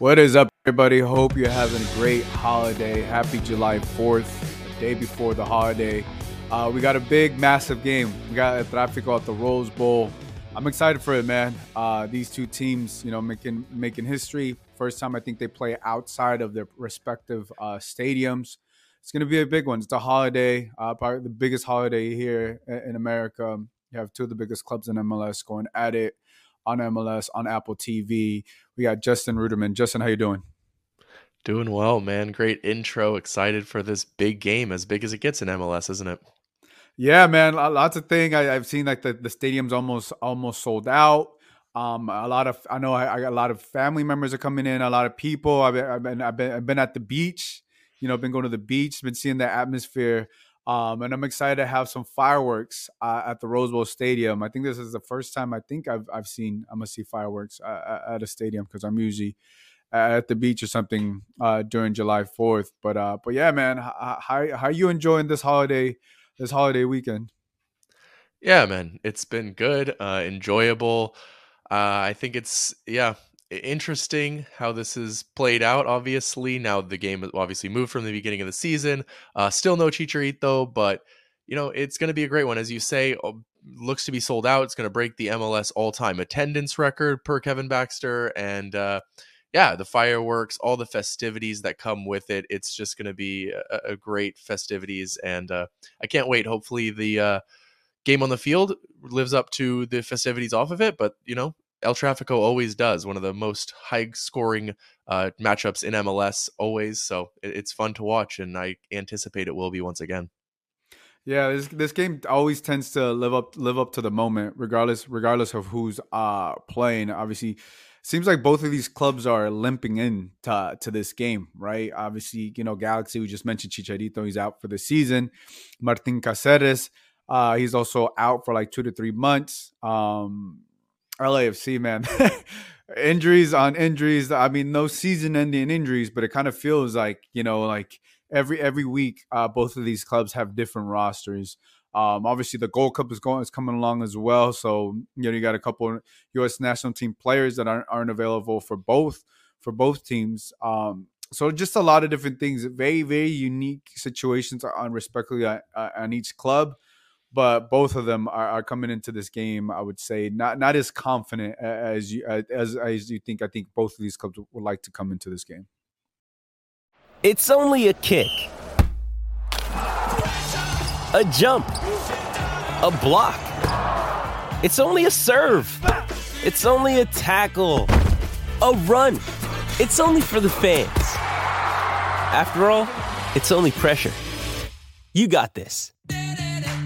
What is up, everybody? Hope you're having a great holiday. Happy July 4th, the day before the holiday. Uh, we got a big, massive game. We got a Tráfico at the Rose Bowl. I'm excited for it, man. Uh, these two teams, you know, making making history. First time I think they play outside of their respective uh, stadiums. It's going to be a big one. It's a holiday, uh, probably the biggest holiday here in America. You have two of the biggest clubs in MLS going at it on MLS on Apple TV. We got Justin Ruderman. Justin, how you doing? Doing well, man. Great intro. Excited for this big game, as big as it gets in MLS, isn't it? Yeah, man. Lots of things. I, have seen like the, the stadium's almost almost sold out. Um, a lot of I know I, I, a lot of family members are coming in. A lot of people. I've been, I've been I've been I've been at the beach. You know, been going to the beach. Been seeing the atmosphere. Um, and I'm excited to have some fireworks uh, at the Rose Bowl Stadium. I think this is the first time I think I've I've seen I'm gonna see fireworks uh, at a stadium because I'm usually at the beach or something uh, during July 4th. But uh, but yeah, man, how how are you enjoying this holiday this holiday weekend? Yeah, man, it's been good, uh, enjoyable. Uh, I think it's yeah interesting how this is played out. Obviously, now the game obviously moved from the beginning of the season. Uh, still no Chicharito, though, but you know it's going to be a great one, as you say. Oh, looks to be sold out. It's going to break the MLS all-time attendance record per Kevin Baxter, and uh, yeah, the fireworks, all the festivities that come with it. It's just going to be a, a, great festivities, and uh, I can't wait. Hopefully, the uh, game on the field lives up to the festivities off of it. But you know, El Trafico always does one of the most high scoring uh, matchups in MLS always. So it, it's fun to watch, and I anticipate it will be once again. Yeah, this this game always tends to live up live up to the moment, regardless regardless of who's uh playing. Obviously, seems like both of these clubs are limping in to, to this game, right? Obviously, you know, Galaxy, we just mentioned Chicharito, he's out for the season. Martin Caceres, uh, he's also out for like two to three months. Um, LAFC, man. injuries on injuries. I mean, no season-ending injuries, but it kind of feels like you know, like every every week, uh, both of these clubs have different rosters. Um, obviously, the Gold Cup is going is coming along as well. So you know, you got a couple U.S. national team players that aren't aren't available for both for both teams. Um, so just a lot of different things. Very very unique situations on respectively on, on each club but both of them are, are, coming into this game. I would say not not as confident as you as as you think. I think both of these clubs would like to come into this game. It's only a kick, a jump, a block. It's only a serve. It's only a tackle, a run. It's only for the fans. After all, it's only pressure. You got this.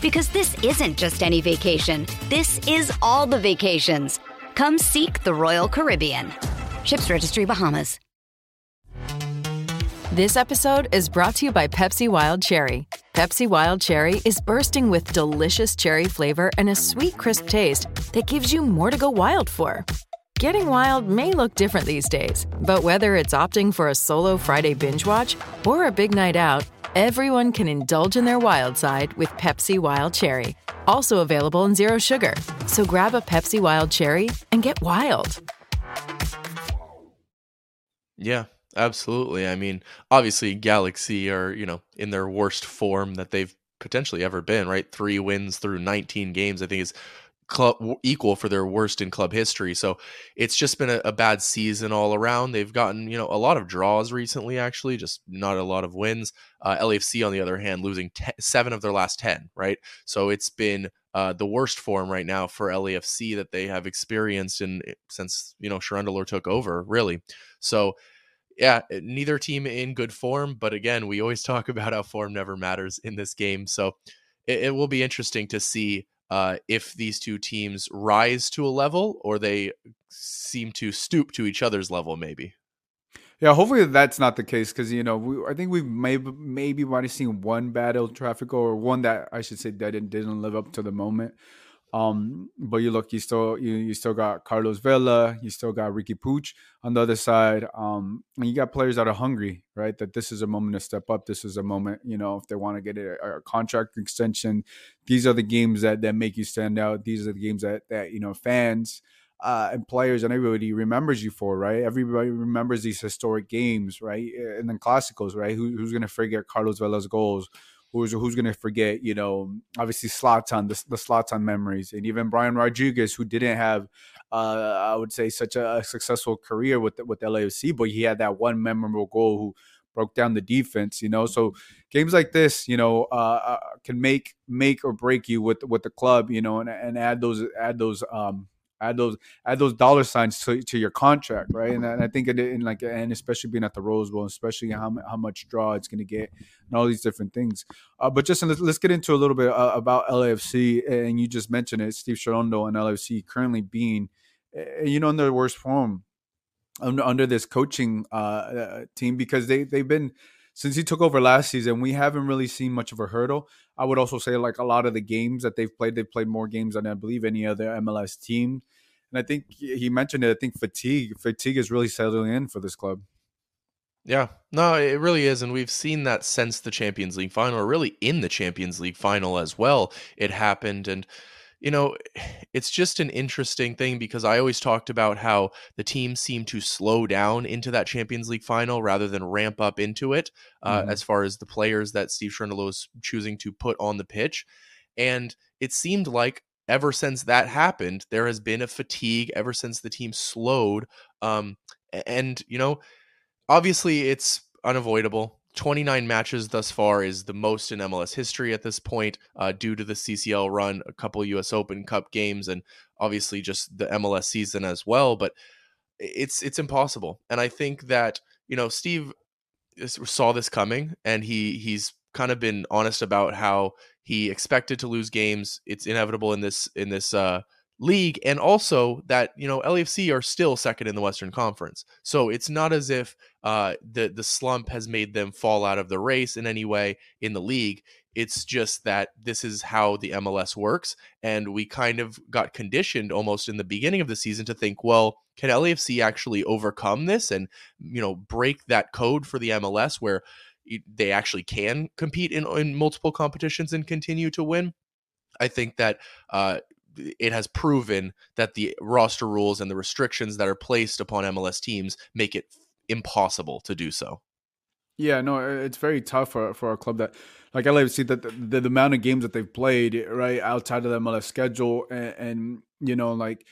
Because this isn't just any vacation, this is all the vacations. Come seek the Royal Caribbean. Ships Registry Bahamas. This episode is brought to you by Pepsi Wild Cherry. Pepsi Wild Cherry is bursting with delicious cherry flavor and a sweet, crisp taste that gives you more to go wild for. Getting wild may look different these days, but whether it's opting for a solo Friday binge watch or a big night out, Everyone can indulge in their wild side with Pepsi Wild Cherry, also available in Zero Sugar. So grab a Pepsi Wild Cherry and get wild. Yeah, absolutely. I mean, obviously, Galaxy are, you know, in their worst form that they've potentially ever been, right? Three wins through 19 games, I think is club equal for their worst in club history. So it's just been a, a, bad season all around. They've gotten you know a lot of draws recently, actually, just not a lot of wins. Uh, LAFC on the other hand, losing seven of their last ten, right? So it's been uh, the worst form right now for LAFC that they have experienced in eh, since you know Cherundolo took over, really. So yeah, eh, neither team in good form, but again, we always talk about how form never matters in this game. So it, it will be interesting to see uh, if these two teams rise to a level or they seem to stoop to each other's level, maybe. Yeah, hopefully that's not the case because you know we, I think we've maybe maybe have seen one bad El Trafico or one that I should say that didn't, didn't live up to the moment. Um, but you look, you still you, you still got Carlos Vela, you still got Riqui Puig on the other side. Um, and you got players that are hungry, right? That this is a moment to step up. This is a moment, you know, if they want to get a, a contract extension, these are the games that that make you stand out. These are the games that that you know fans uh, and players and everybody remembers you for, right? Everybody remembers these historic games, right? And then classicals, right? Who, who's going to forget Carlos Vela's goals? Who's who's going to forget? You know, obviously Zlatan, the, the Zlatan memories, and even Brian Rodriguez, who didn't have, uh, I would say, such a, a successful career with with LAFC, but he had that one memorable goal who broke down the defense. You know, so games like this, you know, uh, uh can make make or break you with with the club. You know, and, and add those add those um, add those add those dollar signs to, to your contract, right? And, and I think it in like and especially being at the Rose Bowl, especially how how much draw it's going to get and all these different things. Uh, but just let's, let's get into a little bit uh, about LAFC, and you just mentioned it, Steve Cherundolo and LAFC currently being, uh, you know, in their worst form under, under this coaching uh, uh, team because they they've been since he took over last season, we haven't really seen much of a hurdle. I would also say like a lot of the games that they've played, they've played more games than I believe any other MLS team. And I think he mentioned it. I think fatigue, fatigue is really settling in for this club. Yeah, no, it really is. And we've seen that since the Champions League final, or really in the Champions League final as well. It happened. And you know, it's just an interesting thing because I always talked about how the team seemed to slow down into that Champions League final rather than ramp up into it, uh, mm-hmm. as far as the players that Steve Cherundolo is choosing to put on the pitch. And it seemed like ever since that happened, there has been a fatigue ever since the team slowed. Um, and, you know, obviously it's unavoidable 29 matches thus far is the most in MLS history at this point, uh, due to the CCL run, a couple U.S. Open Cup games, and obviously just the MLS season as well. But it's it's impossible, and I think that you know Steve saw this coming, and he he's kind of been honest about how he expected to lose games. It's inevitable in this in this uh, league and also that you know LAFC are still second in the Western Conference. So it's not as if uh, the the slump has made them fall out of the race in any way in the league. It's just that this is how the MLS works, and we kind of got conditioned almost in the beginning of the season to think, well, can LAFC actually overcome this and you know break that code for the MLS where they actually can compete in, in multiple competitions and continue to win? I think that uh, it has proven that the roster rules and the restrictions that are placed upon MLS teams make it impossible to do so. Yeah, no, it's very tough for for a club that like LAFC that the, the, the, amount of games that they've played right outside of the MLS schedule and, and you know like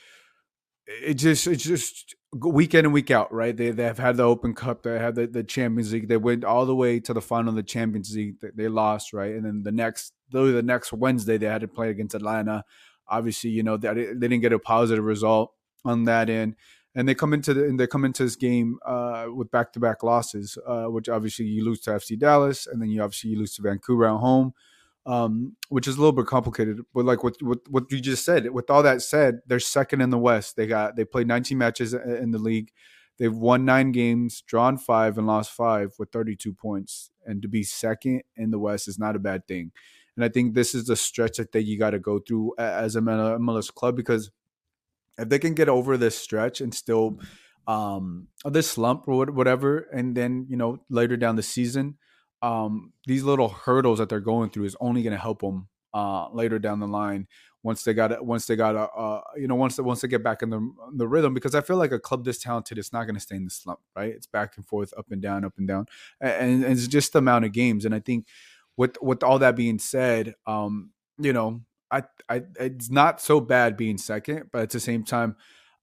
it just it's just week in and week out, right? They they have had the Open Cup, they have the, the Champions League, they went all the way to the final of the Champions League, they, they lost, right? And then the next, though the next Wednesday they had to play against Atlanta, obviously, you know, they, they didn't get a positive result on that end. And they come into the, and they come into this game uh, with back to back losses, uh, which obviously you lose to FC Dallas, and then you obviously you lose to Vancouver at home, um, which is a little bit complicated. But like what, what what you just said, with all that said, they're second in the West. They got they played 19 matches in the league. They've won nine games, drawn five, and lost five with 32 points. And to be second in the West is not a bad thing. And I think this is the stretch that, you got to go through as a MLS club because if they can get over this stretch and still um this slump or whatever, and then you know later down the season, um these little hurdles that they're going through is only going to help them uh later down the line once they got once they got a uh, you know once they, once they get back in the the rhythm because I feel like a club this talented it's not going to stay in the slump right? It's back and forth up and down up and down and, and it's just the amount of games. And I think with with all that being said, um, you know, I, I it's not so bad being second, but at the same time,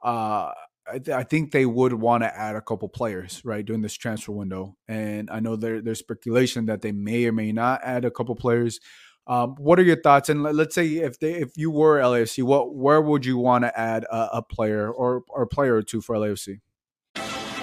uh, I, th- I think they would want to add a couple players right during this transfer window, and I know there, there's speculation that they may or may not add a couple players. Um, what are your thoughts? And let's say if they if you were LAFC, what where would you want to add a, a player or or a player or two for LAFC?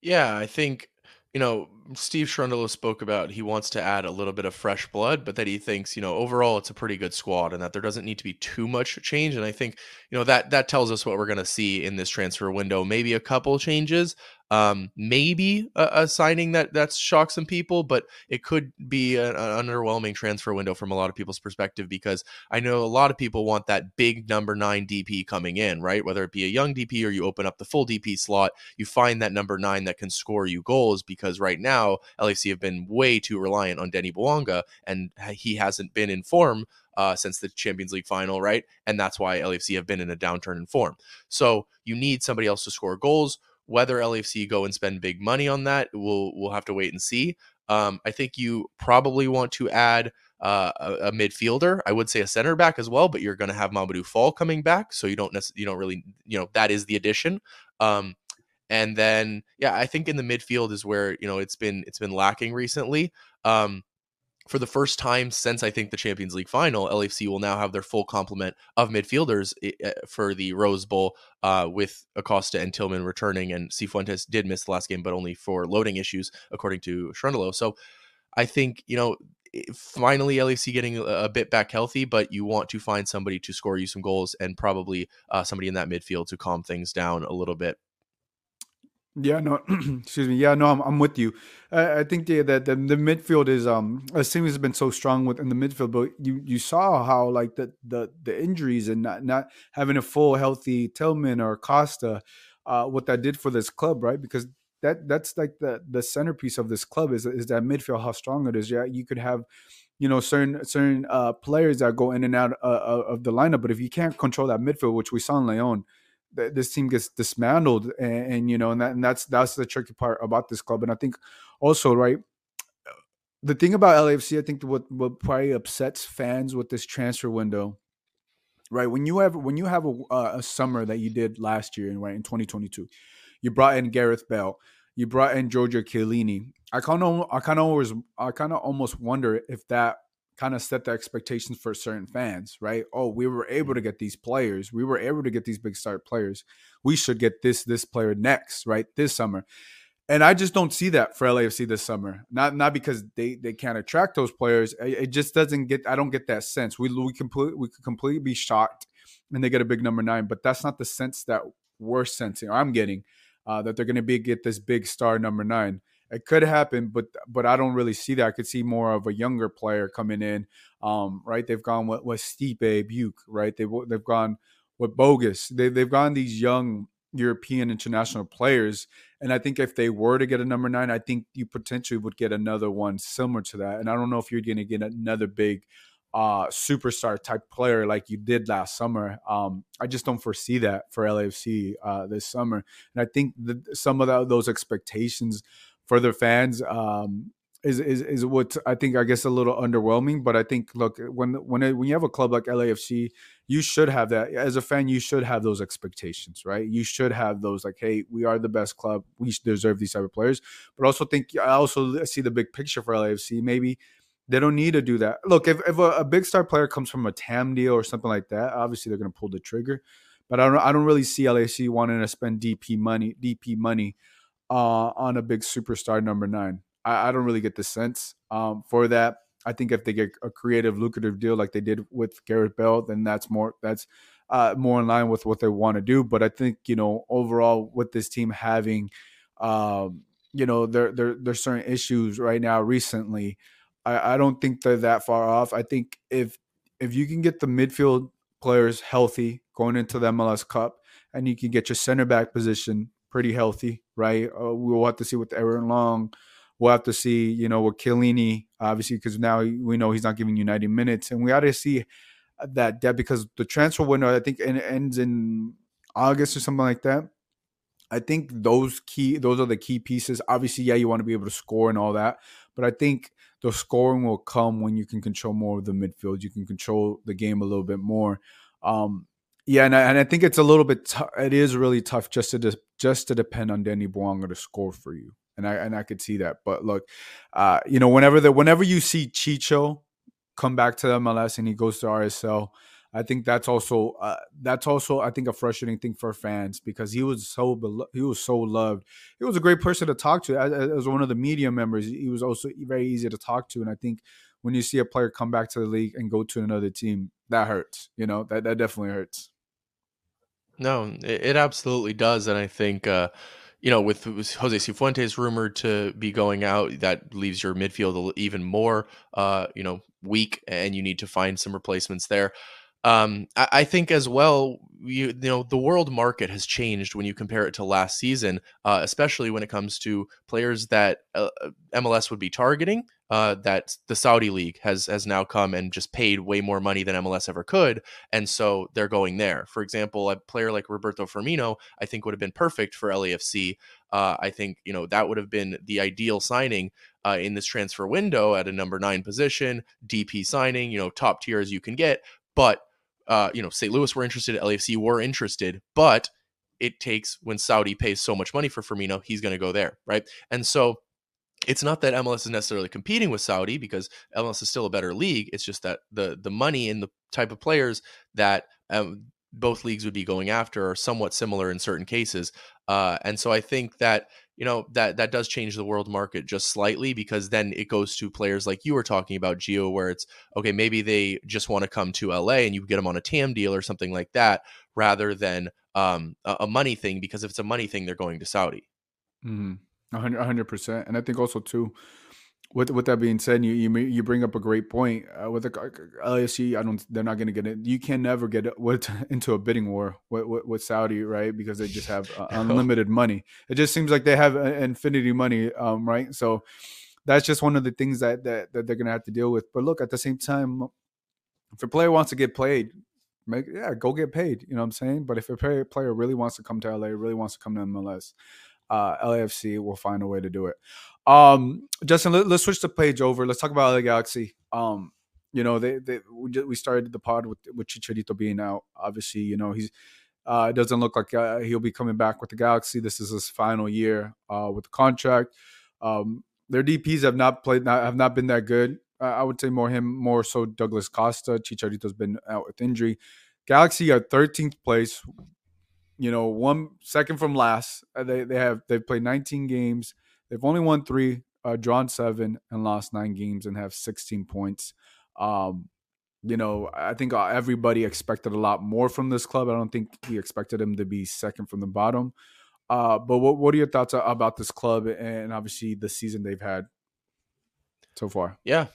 Yeah, I think, you know, Steve Cherundolo spoke about he wants to add a little bit of fresh blood, but that he thinks, you know, overall it's a pretty good squad and that there doesn't need to be too much change. And I think, you know, that that tells us what we're going to see in this transfer window. Maybe a couple changes, um, maybe a, a, signing that that's shocked some people, but it could be an, an, underwhelming transfer window from a lot of people's perspective because I know a lot of people want that big number nine DP coming in, right? Whether it be a young DP or you open up the full DP slot, you find that number nine that can score you goals because right now LAFC have been way too reliant on Denis Bouanga and he hasn't been in form uh, since the Champions League final, right? And that's why LFC have been in a downturn in form. So you need somebody else to score goals. Whether LAFC go and spend big money on that, we'll we'll have to wait and see. Um, I think you probably want to add uh, a, a, midfielder. I would say a center back as well, but you're going to have Mamadou Fall coming back, so you don't you don't really you know that is the addition. Um, and then yeah, I think in the midfield is where you know it's been it's been lacking recently. Um, for the first time since I think the Champions League final, LFC will now have their full complement of midfielders eh, for the Rose Bowl, uh, with Acosta and Tillman returning, and Cifuentes did miss the last game, but only for loading issues, according to Cherundolo. So I think you know finally LFC getting a bit back healthy, but you want to find somebody to score you some goals and probably uh, somebody in that midfield to calm things down a little bit yeah, no, excuse me. Yeah, no, I'm, I'm with you. I, I think the, that the, the midfield is um as team has been so strong within the midfield, but you you saw how like the the the injuries and not not having a full healthy Tillman or Costa, uh, what that did for this club, right? Because that that's like the the centerpiece of this club is is that midfield how strong it is. Yeah, you could have you know certain certain uh, players that go in and out uh, uh of the lineup, but if you can't control that midfield, which we saw in Leon this team gets dismantled and, and, you know and, that, and that's that's the tricky part about this club and i think also right the thing about lafc i think what what probably upsets fans with this transfer window right when you have when you have a, uh, a summer that you did last year right in 2022 you brought in gareth bale you brought in Giorgio Chiellini. I kind of I kind of always I kind of almost wonder if that kind of set the expectations for certain fans, right? Oh, we were able to get these players. We were able to get these big star players. We should get this this player next, right? This summer. And I just don't see that for LAFC this summer. Not not because they they can't attract those players. It just doesn't get. I don't get that sense. We we completely we could completely be shocked, and they get a big number nine. But that's not the sense that we're sensing. or I'm getting uh, that they're going to be get this big star number nine. It could happen, but but I don't really see that. I could see more of a younger player coming in. Um, right? They've gone with, with Stipe Biuk, right? They they've gone with Bogusz. They they've gone these young European international players. And I think if they were to get a number nine, I think you potentially would get another one similar to that. And I don't know if you're going to get another big uh, superstar type player like you did last summer. Um, I just don't foresee that for LAFC uh, this summer. And I think that some of those expectations for their fans um, is, is is what I think I guess a little underwhelming. But I think look when when it, when you have a club like LAFC, you should have that as a fan. You should have those expectations, right? You should have those like, hey, we are the best club. We deserve these type of players. But also think I also see the big picture for LAFC. Maybe they don't need to do that. Look, if, if a, a big star player comes from a TAM deal or something like that, obviously they're going to pull the trigger. But I don't I don't really see LAFC wanting to spend DP money DP money uh, on a big superstar number nine. I, I don't really get the sense um, for that. I think if they get a creative, lucrative deal like they did with Gareth Bale, then that's more that's uh, more in line with what they want to do. But I think you know overall with this team having, um, you know, there there there's certain issues right now. Recently, I, I don't think they're that far off. I think if if you can get the midfield players healthy going into the MLS Cup, and you can get your center back position pretty healthy, right? Uh, we'll have to see with Aaron Long. We'll have to see, you know, with Chiellini, obviously, because now we know he's not giving 90 minutes. And we got to see that depth because the transfer window, I think, ends in August or something like that. I think those key, those are the key pieces. Obviously, yeah, you want to be able to score and all that, but I think the scoring will come when you can control more of the midfield. You can control the game a little bit more. Um, yeah, and I, and I think it's a little bit. T- it is really tough just to de- just to depend on Danny Bouanga to score for you, and I and I could see that. But look, uh, you know, whenever the whenever you see Chicho come back to the MLS and he goes to RSL, I think that's also uh, that's also I think a frustrating thing for fans because he was so belo- he was so loved. He was a great person to talk to as, as one of the media members. He was also very easy to talk to, and I think when you see a player come back to the league and go to another team, that hurts. You know that that definitely hurts. No, it, it absolutely does, and I think uh, you know with, Jose Cifuentes rumored to be going out, that leaves your midfield even more uh, you know weak, and you need to find some replacements there. Um, I, I, think as well, you, you, know, the world market has changed when you compare it to last season, uh, especially when it comes to players that uh, MLS would be targeting uh, that the Saudi league has has now come and just paid way more money than MLS ever could, and so they're going there. For example, a player like Roberto Firmino, I think would have been perfect for LAFC. Uh, I think you know that would have been the ideal signing uh, in this transfer window at a number nine position, DP signing, you know, top tier as you can get. But uh, you know, St. Louis were interested, LAFC were interested, but it takes when Saudi pays so much money for Firmino, he's going to go there, right? And so it's not that MLS is necessarily competing with Saudi because MLS is still a better league. It's just that the the money and the type of players that um, both leagues would be going after are somewhat similar in certain cases. Uh, and so I think that you know that that does change the world market just slightly because then it goes to players like you were talking about geo where it's okay, maybe they just want to come to LA and you get them on a TAM deal or something like that, rather than um, a, a money thing. Because if it's a money thing, they're going to Saudi. Mm-hmm. Hundred percent, and I think also too, with with that being said, you you you bring up a great point. Uh, with the LAFC, I don't. They're not going to get it. You can never get it with, into a bidding war with, with, with, Saudi, right? Because they just have uh, unlimited money. It just seems like they have infinity money, um, right? So that's just one of the things that that, that they're going to have to deal with. But look, at the same time, if a player wants to get played, make yeah, go get paid. You know what I'm saying? But if a player really wants to come to LA, really wants to come to MLS uh, LAFC will find a way to do it. Um, Justin, let, us switch the page over. Let's talk about the Galaxy. Um, you know, they, they we, started the pod with with Chicharito being out. Obviously, you know he's uh, doesn't look like uh, he'll be coming back with the Galaxy. This is his final year uh, with the contract. Um, their DPS have not played, not, have not been that good. I would say more him, more so Douglas Costa. Chicharito's been out with injury. Galaxy are 13th place you know, one second from last. Uh, they they have they've played 19 games. They've only won three, uh, drawn seven, and lost nine games, and have 16 points. Um, you know, I think uh, everybody expected a lot more from this club. I don't think we expected them to be second from the bottom. Uh, but what what are your thoughts about this club and obviously the season they've had so far? Yeah,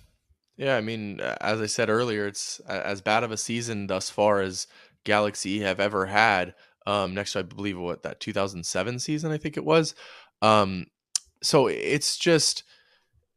yeah. I mean, as I said earlier, it's as bad of a season thus far as Galaxy have ever had um, next to I believe what that 2007 season I think it was. Um, so it's just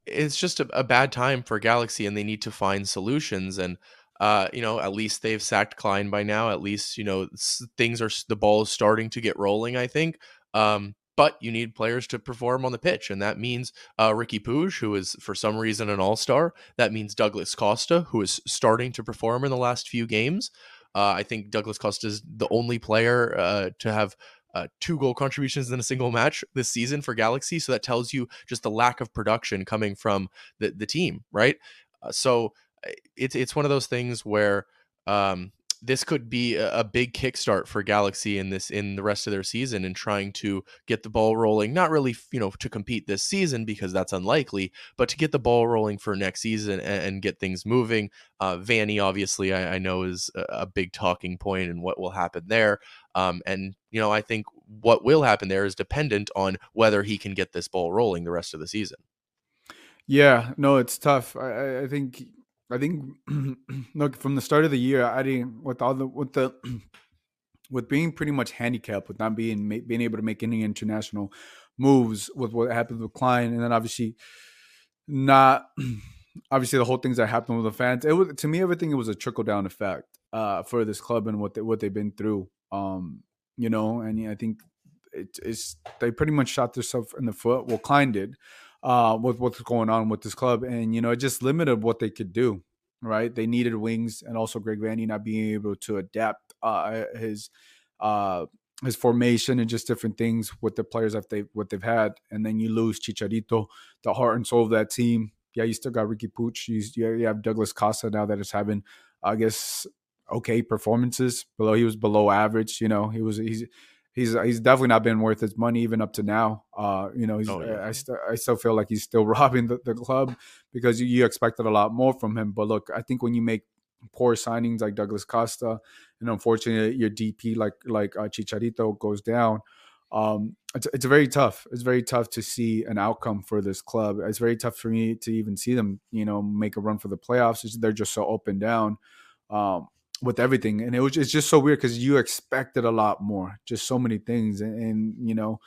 it's just a, a, bad time for Galaxy, and they need to find solutions. And uh, you know, at least they've sacked Klein by now. At least you know things are the ball is starting to get rolling. I think. Um, but you need players to perform on the pitch, and that means uh, Riqui Puig, who is for some reason an all star. That means Douglas Costa, who is starting to perform in the last few games. Uh, I think Douglas Costa is the only player uh, to have uh, two goal contributions in a single match this season for Galaxy. So that tells you just the lack of production coming from the, the team, right? Uh, so uh, it's it's one of those things where um, this could be a, big kickstart for Galaxy in this in the rest of their season and trying to get the ball rolling. Not really, you know, to compete this season because that's unlikely, but to get the ball rolling for next season and, and get things moving. Uh, Vanney, obviously, I, I know is a, a, big talking point and what will happen there. Um, and you know, I think what will happen there is dependent on whether he can get this ball rolling the rest of the season. Yeah, no, it's tough. I, I think I think look from the start of the year, I didn't with all the with the with being pretty much handicapped with not being being able to make any international moves with what happened with Klein, and then obviously not obviously the whole things that happened with the fans. It was to me everything. It was a trickle down effect uh, for this club and what they, what they've been through. Um, you know, and I think it, it's they pretty much shot themselves in the foot. Well, Klein did uh, with what's going on with this club, and you know, it just limited what they could do. Right, they needed wings, and also Greg Vanney not being able to adapt uh, his uh, his formation and just different things with the players that they what they've had, and then you lose Chicharito, the heart and soul of that team. Yeah, you still got Riqui Puig. You, you have Douglas Costa now that is having, I guess, okay performances. Below he was below average. You know, he was he's he's he's definitely not been worth his money even up to now. Uh, you know, oh, yeah. I, I, st- I still feel like he's still robbing the, the club because you, you expected a lot more from him. But look, I think when you make poor signings like Douglas Costa, and unfortunately your DP like like uh, Chicharito goes down. Um, it's, it's very tough. It's very tough to see an outcome for this club. It's very tough for me to even see them, you know, make a run for the playoffs. They're just so up and down um, with everything, and it was it's just so weird because you expected a lot more, just so many things, and, and you know,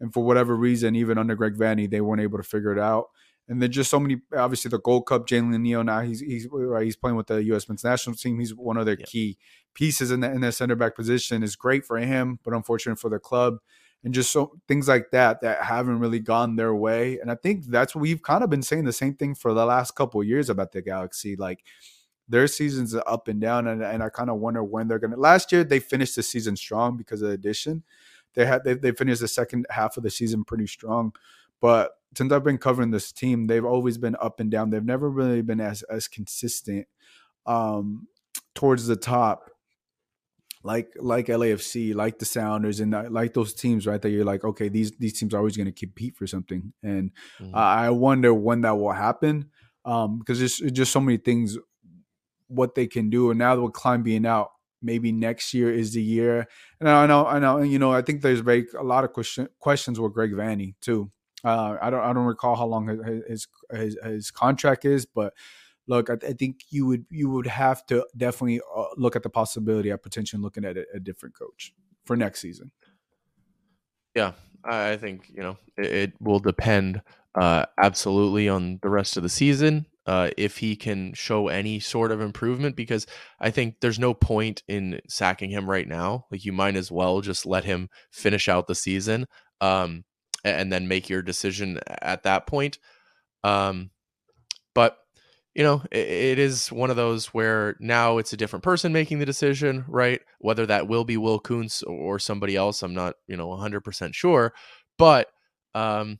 and for whatever reason, even under Greg Vanney, they weren't able to figure it out and then just so many. Obviously, the Gold Cup, Jalen Neal now he's he's right, he's playing with the U.S. men's national team. He's one of their key pieces in the in the center back position. is great for him, but unfortunate for the club. And just so things like that that haven't really gone their way. And I think that's what we've kind of been saying the same thing for the last couple years about the Galaxy. Like their seasons are up and down, and, and I kind of wonder when they're gonna. Last year they finished the season strong because of the addition. They had they, they finished the second half of the season pretty strong, but since I've been covering this team, they've always been up and down. They've never really been as as consistent um, towards the top, like like LAFC, like the Sounders, and like those teams, right? That you're like, okay, these these teams are always going to compete for something, and mm-hmm. uh, I wonder when that will happen um, because there's just so many things what they can do, and now with Klein being out, maybe next year is the year. And I know, I know, you know, I think there's very a lot of question, questions with Greg Vanney too. Uh, I don't I don't recall how long his his his contract is, but look, I, I think you would you would have to definitely uh, look at the possibility of potentially looking at a, a, different coach for next season. Yeah, I think you know it, it will depend uh, absolutely on the rest of the season. Uh, if he can show any sort of improvement, because I think there's no point in sacking him right now. Like you might as well just let him finish out the season. Um, and then make your decision at that point. Um, but you know, it, it is one of those where now it's a different person making the decision, right? Whether that will be Will Kuntz or somebody else, I'm not, you know, 100% sure. But um,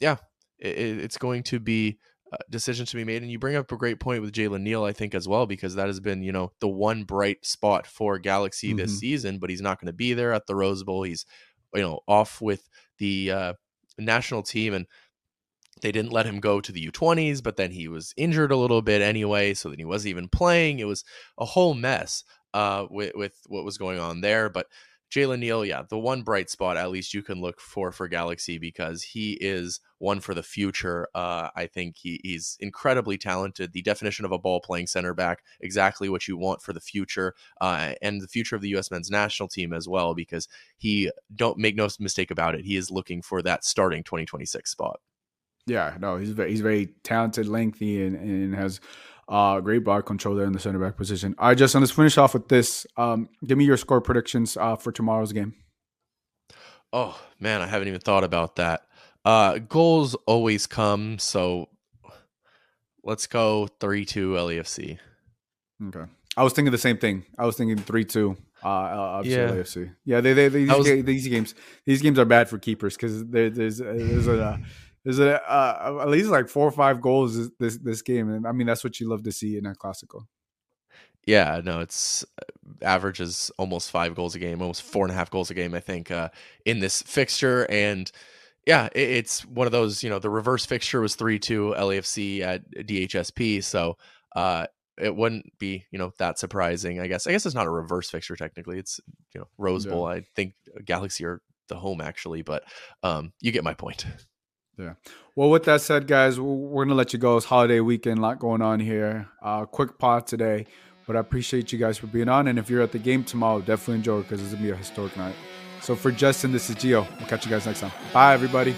yeah, it, it's going to be a decision to be made. And you bring up a great point with Jalen Neal, I think, as well, because that has been, you know, the one bright spot for Galaxy mm-hmm. this season, but he's not going to be there at the Rose Bowl. He's, you know, off with the uh, national team and they didn't let him go to the U20s, but then he was injured a little bit anyway, so then he wasn't even playing. It was a whole mess uh, with, with what was going on there. But Jalen Neal, yeah, the one bright spot at least you can look for for Galaxy because he is one for the future. Uh, I think he, he's incredibly talented. The definition of a ball playing center back, exactly what you want for the future uh, and the future of the U.S. men's national team as well. Because he don't make no mistake about it, he is looking for that starting 2026 spot. Yeah, no, he's very, he's very talented, lengthy, and, and has uh, great ball control there in the center back position. All right, Justin, let's finish off with this. Um, give me your score predictions uh, for tomorrow's game. Oh man, I haven't even thought about that. Uh, goals always come, so let's go three two LAFC. Okay, I was thinking the same thing. I was thinking three two. Uh, uh yeah. LAFC. Yeah, they, they, they these, was, these, games these games are bad for keepers because there, there's there's a there's a, uh, at least like four or five goals this this game, and I mean that's what you love to see in a classical. Yeah, no, it's uh, averages almost five goals a game, almost four and a half goals a game, I think, uh, in this fixture. And yeah, it, it's one of those, you know, the reverse fixture was 3 2 LAFC at DHSP. So uh, it wouldn't be, you know, that surprising, I guess. I guess it's not a reverse fixture technically. It's, you know, Rose Bowl. Yeah. I think Galaxy are the home actually, but um, you get my point. Yeah. Well, with that said, guys, we're gonna let you go. It's holiday weekend, a lot going on here. Uh, quick pot today. But I appreciate you guys for being on. And if you're at the game tomorrow, definitely enjoy because it's gonna be a historic night. So for Justin, this is Gio. We'll catch you guys next time. Bye, everybody.